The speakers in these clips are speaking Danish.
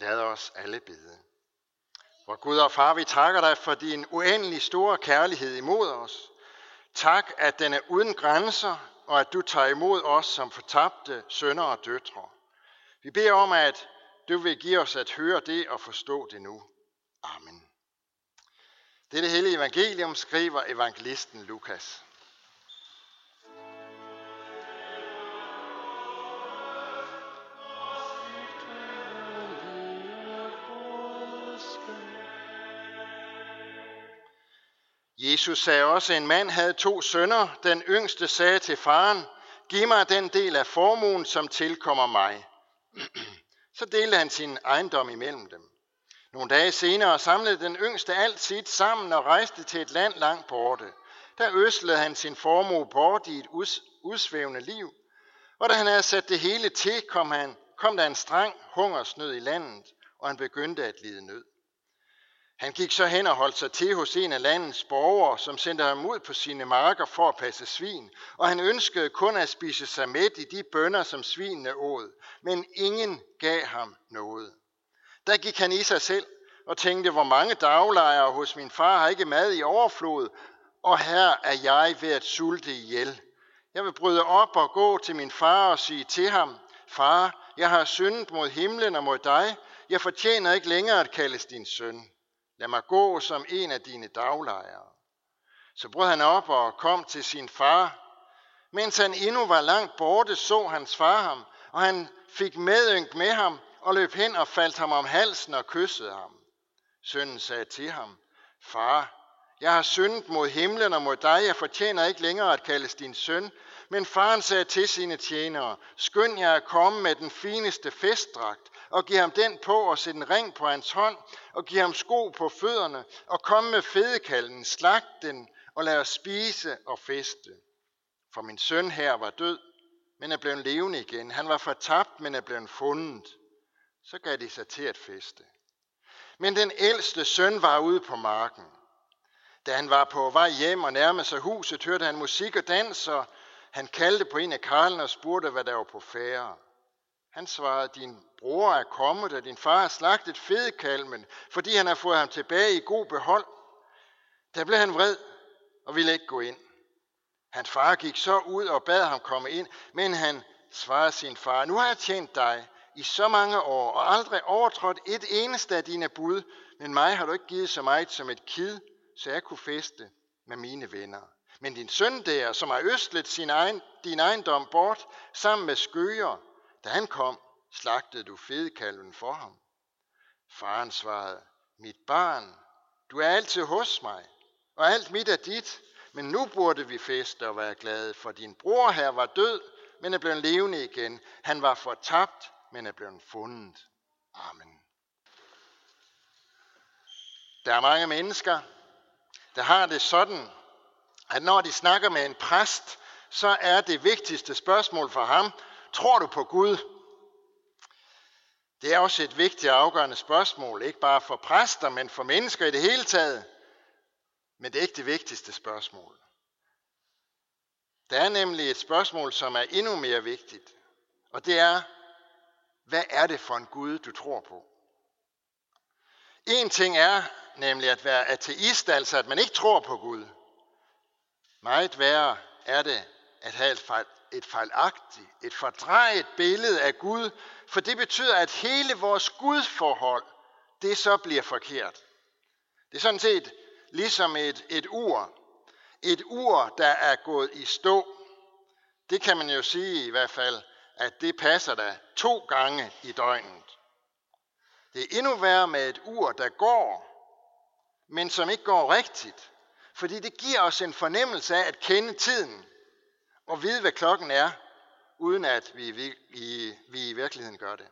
Lad os alle bede. Vor Gud og Far, vi takker dig for din uendelig store kærlighed imod os. Tak, at den er uden grænser, og at du tager imod os som fortabte sønner og døtre. Vi beder om, at du vil give os at høre det og forstå det nu. Amen. Dette hellige evangelium skriver evangelisten Lukas. Jesus sagde også, at en mand havde to sønner. Den yngste sagde til faren, giv mig den del af formuen, som tilkommer mig. Så delte han sin ejendom imellem dem. Nogle dage senere samlede den yngste alt sit sammen og rejste til et land langt borte. Der øslede han sin formue bort i et udsvævende liv. Og da han havde sat det hele til, kom, han, kom der en streng hungersnød i landet, og han begyndte at lide nød. Han gik så hen og holdt sig til hos en af landets borgere, som sendte ham ud på sine marker for at passe svin, og han ønskede kun at spise sig med i de bønder, som svinene åd, men ingen gav ham noget. Der gik han i sig selv og tænkte, hvor mange daglejere hos min far har ikke mad i overflod, og her er jeg ved at sulte ihjel. Jeg vil bryde op og gå til min far og sige til ham, Far, jeg har syndet mod himlen og mod dig. Jeg fortjener ikke længere at kaldes din søn. Lad mig gå som en af dine daglejere. Så brød han op og kom til sin far. Mens han endnu var langt borte, så hans far ham, og han fik medynk med ham og løb hen og faldt ham om halsen og kyssede ham. Sønnen sagde til ham, Far, jeg har syndet mod himlen og mod dig, jeg fortjener ikke længere at kaldes din søn. Men faren sagde til sine tjenere, skynd jer at komme med den fineste festdragt, og giv ham den på og sæt en ring på hans hånd, og giv ham sko på fødderne, og kom med fedekalden, slag den, og lad os spise og feste. For min søn her var død, men er blevet levende igen. Han var fortabt, men er blevet fundet. Så gav de sig til at feste. Men den ældste søn var ude på marken. Da han var på vej hjem og nærmede sig huset, hørte han musik og dans, og han kaldte på en af karlene og spurgte, hvad der var på færre. Han svarede, din bror er kommet, og din far har slagtet fedekalmen, fordi han har fået ham tilbage i god behold. Da blev han vred og ville ikke gå ind. Hans far gik så ud og bad ham komme ind, men han svarede sin far, nu har jeg tjent dig i så mange år og aldrig overtrådt et eneste af dine bud, men mig har du ikke givet så meget som et kid, så jeg kunne feste med mine venner. Men din søn der, som har østlet sin egen, din ejendom bort sammen med skøger, da han kom, slagtede du fedekalven for ham. Faren svarede, mit barn, du er altid hos mig, og alt mit er dit, men nu burde vi feste og være glade, for din bror her var død, men er blevet levende igen. Han var fortabt, men er blevet fundet. Amen. Der er mange mennesker, der har det sådan, at når de snakker med en præst, så er det vigtigste spørgsmål for ham, tror du på Gud? Det er også et vigtigt og afgørende spørgsmål, ikke bare for præster, men for mennesker i det hele taget. Men det er ikke det vigtigste spørgsmål. Der er nemlig et spørgsmål, som er endnu mere vigtigt. Og det er, hvad er det for en Gud, du tror på? En ting er nemlig at være ateist, altså at man ikke tror på Gud. Meget værre er det at have et, et fejlagtigt, et fordrejet billede af Gud, for det betyder, at hele vores Gudforhold, det så bliver forkert. Det er sådan set ligesom et, et ur. Et ur, der er gået i stå. Det kan man jo sige i hvert fald, at det passer da to gange i døgnet. Det er endnu værre med et ur, der går, men som ikke går rigtigt. Fordi det giver os en fornemmelse af at kende tiden og vide, hvad klokken er, uden at vi, vi, vi, vi i virkeligheden gør det.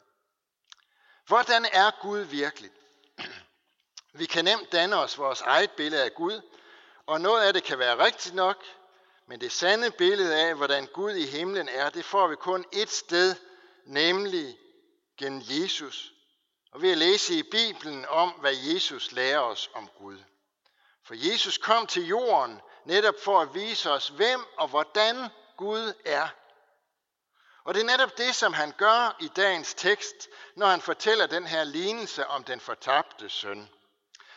Hvordan er Gud virkelig? Vi kan nemt danne os vores eget billede af Gud, og noget af det kan være rigtigt nok, men det sande billede af, hvordan Gud i himlen er, det får vi kun et sted, nemlig gennem Jesus. Og ved at læse i Bibelen om, hvad Jesus lærer os om Gud. For Jesus kom til jorden netop for at vise os, hvem og hvordan Gud er. Og det er netop det, som han gør i dagens tekst, når han fortæller den her lignelse om den fortabte søn.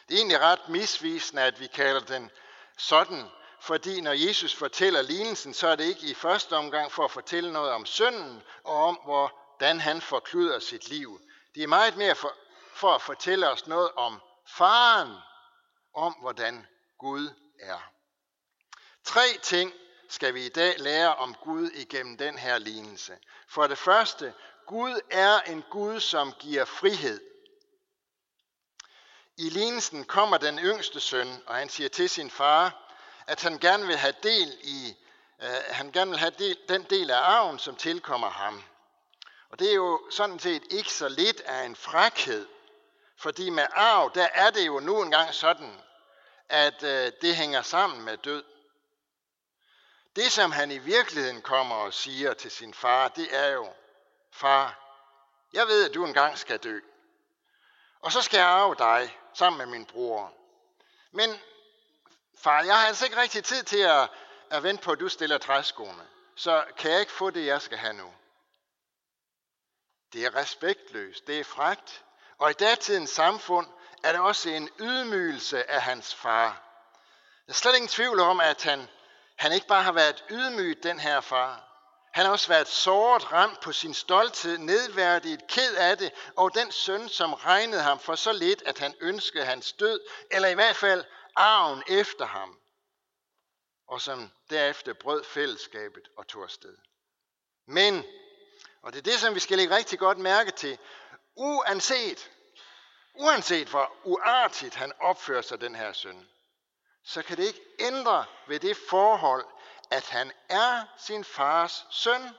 Det er egentlig ret misvisende, at vi kalder den sådan, fordi når Jesus fortæller lignelsen, så er det ikke i første omgang for at fortælle noget om sønnen og om, hvordan han forkluder sit liv. Det er meget mere for, for at fortælle os noget om faren, om hvordan Gud er. Tre ting skal vi i dag lære om Gud igennem den her lignelse. For det første, Gud er en Gud, som giver frihed. I lignelsen kommer den yngste søn, og han siger til sin far, at han gerne vil have del i øh, han gerne vil have del, den del af arven, som tilkommer ham. Og det er jo sådan set ikke så lidt af en frækhed, fordi med arv, der er det jo nu engang sådan, at øh, det hænger sammen med død. Det, som han i virkeligheden kommer og siger til sin far, det er jo, far, jeg ved, at du engang skal dø. Og så skal jeg arve dig sammen med min bror. Men far, jeg har altså ikke rigtig tid til at, at vente på, at du stiller træskoene. Så kan jeg ikke få det, jeg skal have nu. Det er respektløst, det er fragt. Og i datidens samfund er det også en ydmygelse af hans far. Der er slet ingen tvivl om, at han han ikke bare har været ydmyg, den her far. Han har også været såret, ramt på sin stolthed, nedværdigt, ked af det, og den søn, som regnede ham for så lidt, at han ønskede hans død, eller i hvert fald arven efter ham, og som derefter brød fællesskabet og tog afsted. Men, og det er det, som vi skal lægge rigtig godt mærke til, uanset, uanset hvor uartigt han opfører sig, den her søn, så kan det ikke ændre ved det forhold, at han er sin fars søn,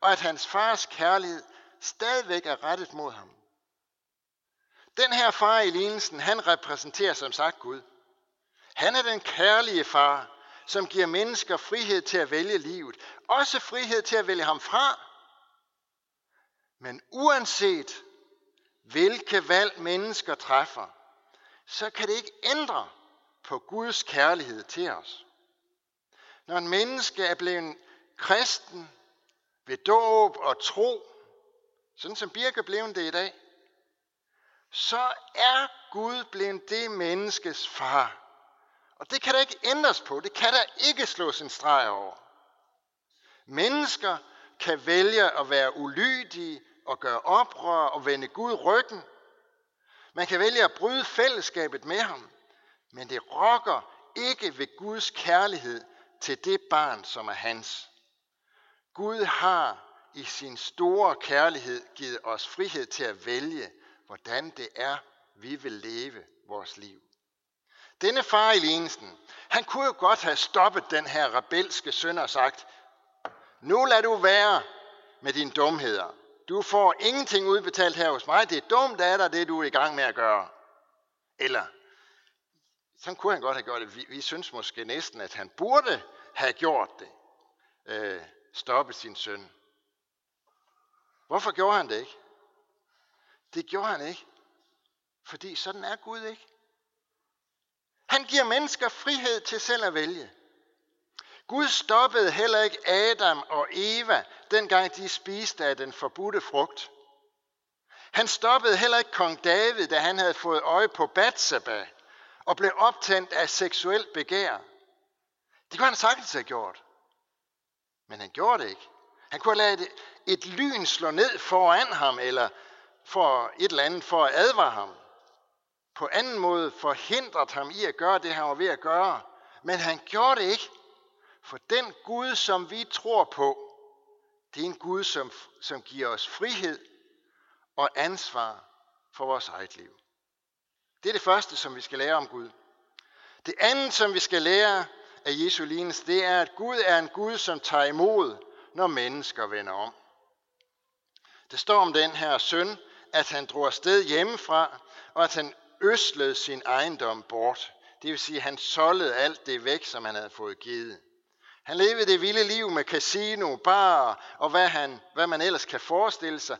og at hans fars kærlighed stadigvæk er rettet mod ham. Den her far i lignelsen, han repræsenterer som sagt Gud. Han er den kærlige far, som giver mennesker frihed til at vælge livet. Også frihed til at vælge ham fra. Men uanset hvilke valg mennesker træffer, så kan det ikke ændre på Guds kærlighed til os. Når en menneske er blevet kristen ved dåb og tro, sådan som Birke blev det i dag, så er Gud blevet det menneskes far. Og det kan der ikke ændres på. Det kan der ikke slås en streg over. Mennesker kan vælge at være ulydige og gøre oprør og vende Gud ryggen. Man kan vælge at bryde fællesskabet med ham. Men det rokker ikke ved Guds kærlighed til det barn, som er hans. Gud har i sin store kærlighed givet os frihed til at vælge, hvordan det er, vi vil leve vores liv. Denne far i lignelsen, han kunne jo godt have stoppet den her rebelske søn og sagt, nu lad du være med dine dumheder. Du får ingenting udbetalt her hos mig. Det er dumt af dig, det du er i gang med at gøre. Eller, sådan kunne han godt have gjort det. Vi, vi synes måske næsten, at han burde have gjort det. Øh, stoppet sin søn. Hvorfor gjorde han det ikke? Det gjorde han ikke. Fordi sådan er Gud ikke. Han giver mennesker frihed til selv at vælge. Gud stoppede heller ikke Adam og Eva, dengang de spiste af den forbudte frugt. Han stoppede heller ikke kong David, da han havde fået øje på Batseba, og blev optændt af seksuel begær. Det kunne han sagtens have gjort. Men han gjorde det ikke. Han kunne have ladet et lyn slå ned foran ham, eller for et eller andet for at advare ham. På anden måde forhindret ham i at gøre det, han var ved at gøre. Men han gjorde det ikke. For den Gud, som vi tror på, det er en Gud, som, som giver os frihed og ansvar for vores eget liv. Det er det første, som vi skal lære om Gud. Det andet, som vi skal lære af Jesu lignelse, det er, at Gud er en Gud, som tager imod, når mennesker vender om. Det står om den her søn, at han drog afsted hjemmefra, og at han øslede sin ejendom bort. Det vil sige, at han solgte alt det væk, som han havde fået givet. Han levede det vilde liv med casino, bar og hvad, han, hvad man ellers kan forestille sig.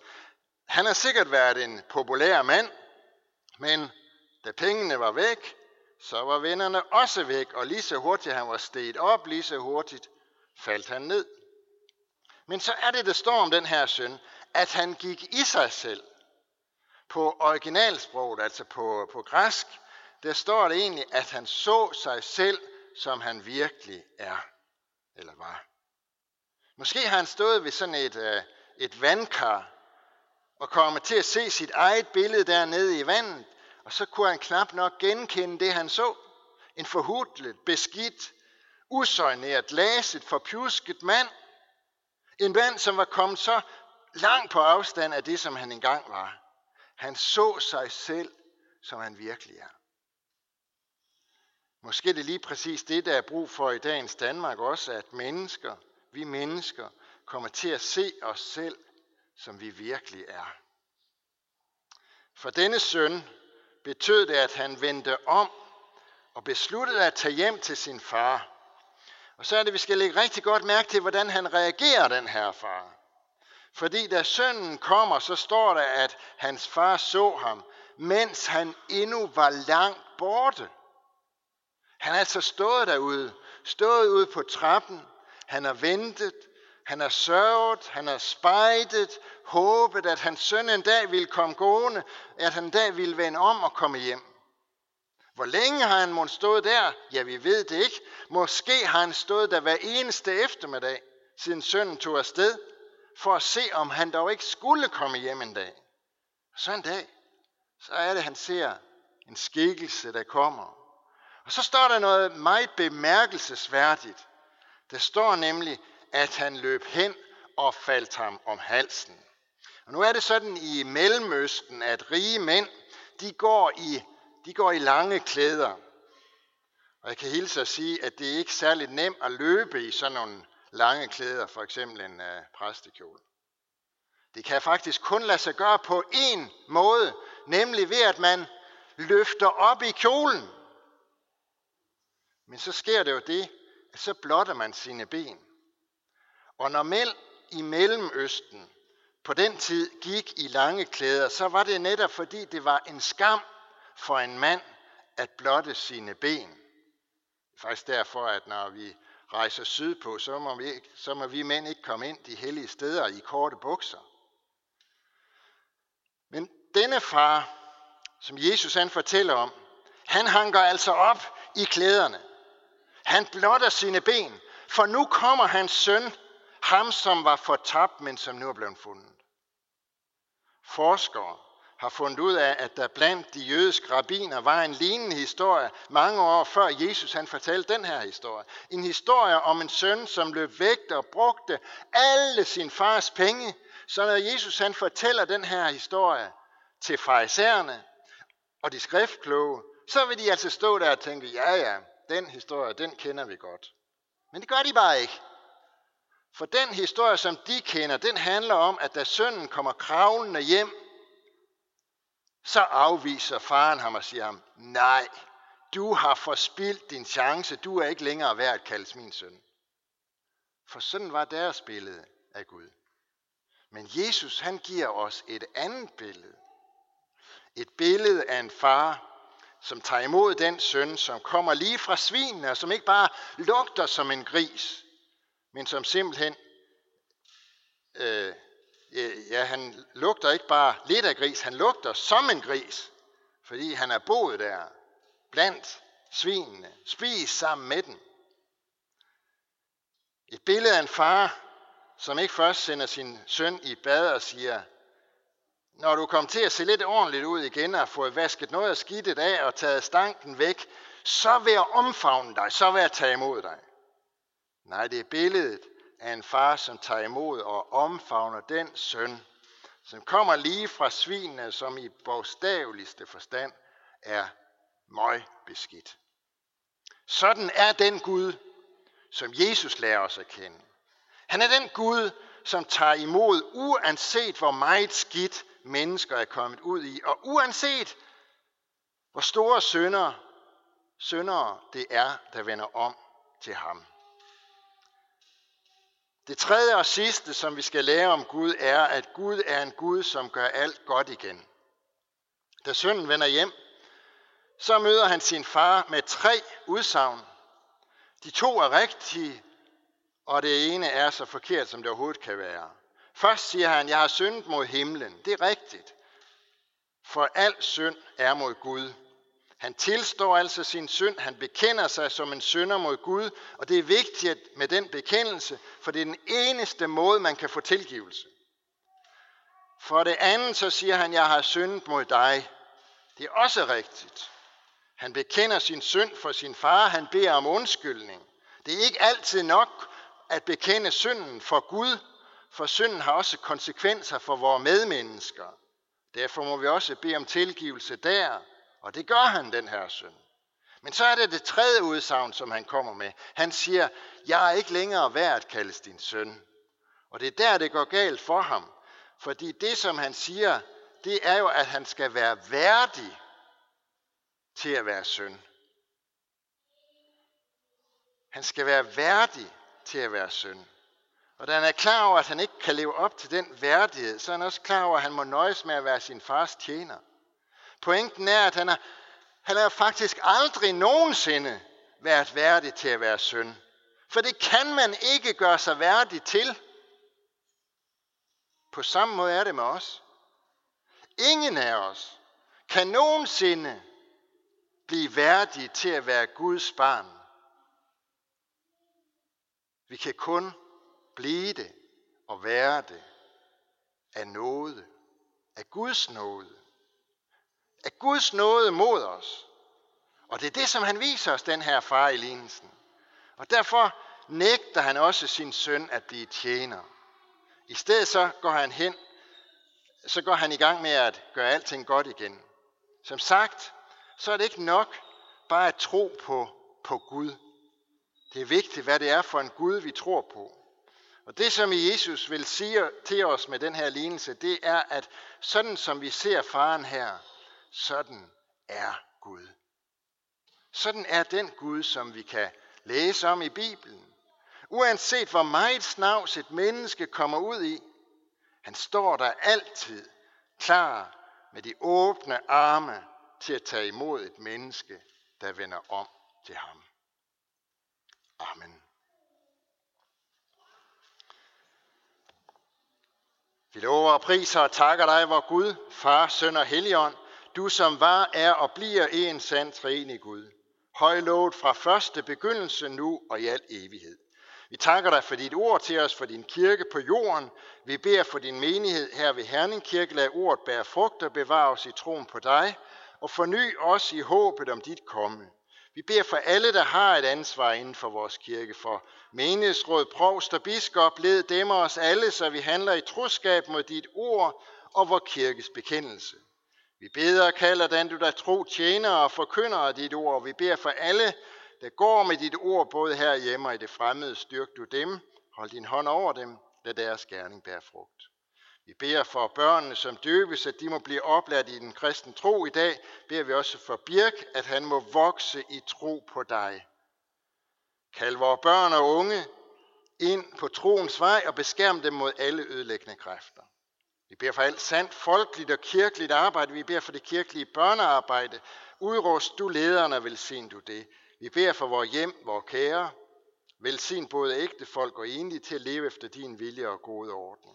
Han har sikkert været en populær mand, men da pengene var væk, så var vennerne også væk, og lige så hurtigt han var steget op, lige så hurtigt faldt han ned. Men så er det, der står om den her søn, at han gik i sig selv. På originalsproget, altså på, på græsk, der står det egentlig, at han så sig selv, som han virkelig er, eller var. Måske har han stået ved sådan et, øh, et vandkar, og kommet til at se sit eget billede dernede i vandet, og så kunne han knap nok genkende det, han så. En forhudlet, beskidt, usøjneret, laset, forpjusket mand. En mand, som var kommet så langt på afstand af det, som han engang var. Han så sig selv, som han virkelig er. Måske det er lige præcis det, der er brug for i dagens Danmark også, at mennesker, vi mennesker, kommer til at se os selv, som vi virkelig er. For denne søn betød det, at han vendte om og besluttede at tage hjem til sin far. Og så er det, vi skal lægge rigtig godt mærke til, hvordan han reagerer, den her far. Fordi da sønnen kommer, så står der, at hans far så ham, mens han endnu var langt borte. Han har altså stået derude, stået ude på trappen, han har ventet, han har sørget, han har spejdet, håbet, at hans søn en dag ville komme gående, at han en dag ville vende om og komme hjem. Hvor længe har han måske stået der? Ja, vi ved det ikke. Måske har han stået der hver eneste eftermiddag, siden sønnen tog afsted, for at se, om han dog ikke skulle komme hjem en dag. Så en dag, så er det, han ser en skikkelse, der kommer. Og så står der noget meget bemærkelsesværdigt. Der står nemlig, at han løb hen og faldt ham om halsen. Og nu er det sådan i Mellemøsten, at rige mænd, de går i, de går i lange klæder. Og jeg kan hilse at sige, at det er ikke særlig nemt at løbe i sådan nogle lange klæder, for eksempel en uh, præstekjole. Det kan faktisk kun lade sig gøre på én måde, nemlig ved at man løfter op i kjolen. Men så sker det jo det, at så blotter man sine ben. Og når mænd i Mellemøsten på den tid gik i lange klæder, så var det netop fordi det var en skam for en mand at blotte sine ben. Det er faktisk derfor, at når vi rejser sydpå, så må vi, ikke, så må vi mænd ikke komme ind de hellige steder i korte bukser. Men denne far, som Jesus han fortæller om, han hanker altså op i klæderne. Han blotter sine ben, for nu kommer hans søn, ham som var fortabt, men som nu er blevet fundet. Forskere har fundet ud af, at der blandt de jødiske rabbiner var en lignende historie mange år før Jesus han fortalte den her historie. En historie om en søn, som løb væk og brugte alle sin fars penge. Så når Jesus han fortæller den her historie til farisæerne og de skriftkloge, så vil de altså stå der og tænke, ja ja, den historie, den kender vi godt. Men det gør de bare ikke. For den historie, som de kender, den handler om, at da sønnen kommer kravlende hjem, så afviser faren ham og siger ham, nej, du har forspildt din chance, du er ikke længere værd at kaldes min søn. For sådan var deres billede af Gud. Men Jesus, han giver os et andet billede. Et billede af en far, som tager imod den søn, som kommer lige fra svinene, og som ikke bare lugter som en gris, men som simpelthen, øh, ja, han lugter ikke bare lidt af gris, han lugter som en gris, fordi han er boet der, blandt svinene, spist sammen med dem. Et billede af en far, som ikke først sender sin søn i bad og siger, når du kommer til at se lidt ordentligt ud igen og fået vasket noget af skidtet af og taget stanken væk, så vil jeg omfavne dig, så vil jeg tage imod dig. Nej, det er billedet af en far, som tager imod og omfavner den søn, som kommer lige fra svinene, som i bogstaveligste forstand er møgbeskidt. Sådan er den Gud, som Jesus lærer os at kende. Han er den Gud, som tager imod, uanset hvor meget skidt mennesker er kommet ud i, og uanset hvor store sønder, søndere det er, der vender om til ham. Det tredje og sidste, som vi skal lære om Gud, er, at Gud er en Gud, som gør alt godt igen. Da sønnen vender hjem, så møder han sin far med tre udsagn. De to er rigtige, og det ene er så forkert, som det overhovedet kan være. Først siger han, jeg har syndet mod himlen. Det er rigtigt. For al synd er mod Gud. Han tilstår altså sin synd, han bekender sig som en synder mod Gud, og det er vigtigt med den bekendelse, for det er den eneste måde, man kan få tilgivelse. For det andet så siger han, jeg har syndet mod dig. Det er også rigtigt. Han bekender sin synd for sin far, han beder om undskyldning. Det er ikke altid nok at bekende synden for Gud, for synden har også konsekvenser for vores medmennesker. Derfor må vi også bede om tilgivelse der, og det gør han, den her søn. Men så er det det tredje udsagn, som han kommer med. Han siger, jeg er ikke længere værd at kaldes din søn. Og det er der, det går galt for ham. Fordi det, som han siger, det er jo, at han skal være værdig til at være søn. Han skal være værdig til at være søn. Og da han er klar over, at han ikke kan leve op til den værdighed, så er han også klar over, at han må nøjes med at være sin fars tjener. Pointen er, at han er, han er faktisk aldrig nogensinde været værdig til at være søn. For det kan man ikke gøre sig værdig til. På samme måde er det med os. Ingen af os kan nogensinde blive værdige til at være Guds barn. Vi kan kun blive det og være det af nåde, af Guds nåde af Guds nåde mod os. Og det er det, som han viser os, den her far i lignelsen. Og derfor nægter han også sin søn at blive tjener. I stedet så går han hen, så går han i gang med at gøre alting godt igen. Som sagt, så er det ikke nok bare at tro på, på Gud. Det er vigtigt, hvad det er for en Gud, vi tror på. Og det, som Jesus vil sige til os med den her lignelse, det er, at sådan som vi ser faren her, sådan er Gud. Sådan er den Gud, som vi kan læse om i Bibelen. Uanset hvor meget snavs et menneske kommer ud i, han står der altid klar med de åbne arme til at tage imod et menneske, der vender om til ham. Amen. Vi lover og priser og takker dig, vor Gud, Far, Søn og Helligånd, du som var, er og bliver en sand træenig Gud. Højlovet fra første begyndelse nu og i al evighed. Vi takker dig for dit ord til os, for din kirke på jorden. Vi beder for din menighed her ved Herning Kirke. Lad ordet bære frugt og bevare os i troen på dig, og forny os i håbet om dit komme. Vi beder for alle, der har et ansvar inden for vores kirke, for menighedsråd, provst og biskop, led dem os alle, så vi handler i troskab mod dit ord og vor kirkes bekendelse. Vi beder og kalder den, du der tro tjener og forkynder af dit ord. Vi beder for alle, der går med dit ord, både her hjemme og i det fremmede. Styrk du dem. Hold din hånd over dem. Lad deres gerning bære frugt. Vi beder for børnene, som døbes, at de må blive oplært i den kristne tro i dag. Beder vi også for Birk, at han må vokse i tro på dig. Kald vores børn og unge ind på troens vej og beskærm dem mod alle ødelæggende kræfter. Vi beder for alt sandt folkeligt og kirkeligt arbejde. Vi beder for det kirkelige børnearbejde. Udrust du lederne og velsign du det. Vi beder for vores hjem, vores kære. Velsign både ægte folk og enlige til at leve efter din vilje og gode orden.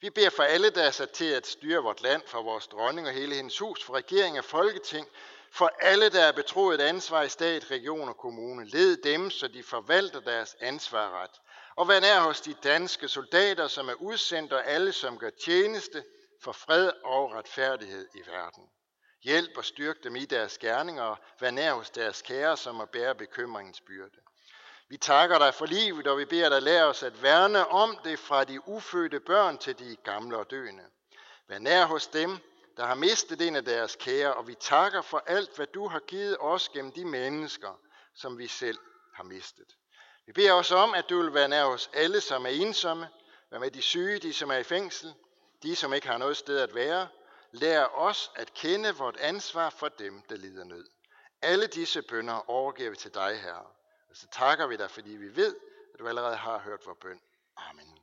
Vi beder for alle, der er sat til at styre vort land, for vores dronning og hele hendes hus, for regering og folketing, for alle, der er betroet ansvar i stat, region og kommune. Led dem, så de forvalter deres ansvarret. Og vær nær hos de danske soldater, som er udsendt, og alle, som gør tjeneste for fred og retfærdighed i verden. Hjælp og styrk dem i deres gerninger, og vær nær hos deres kære, som er bære bekymringens byrde. Vi takker dig for livet, og vi beder dig lære os at værne om det fra de ufødte børn til de gamle og døende. Vær nær hos dem, der har mistet en af deres kære, og vi takker for alt, hvad du har givet os gennem de mennesker, som vi selv har mistet. Vi beder også om, at du vil være nær os alle, som er ensomme, Vær med de syge, de som er i fængsel, de som ikke har noget sted at være. Lær os at kende vort ansvar for dem, der lider nød. Alle disse bønder overgiver vi til dig, Herre. Og så takker vi dig, fordi vi ved, at du allerede har hørt vores bøn. Amen.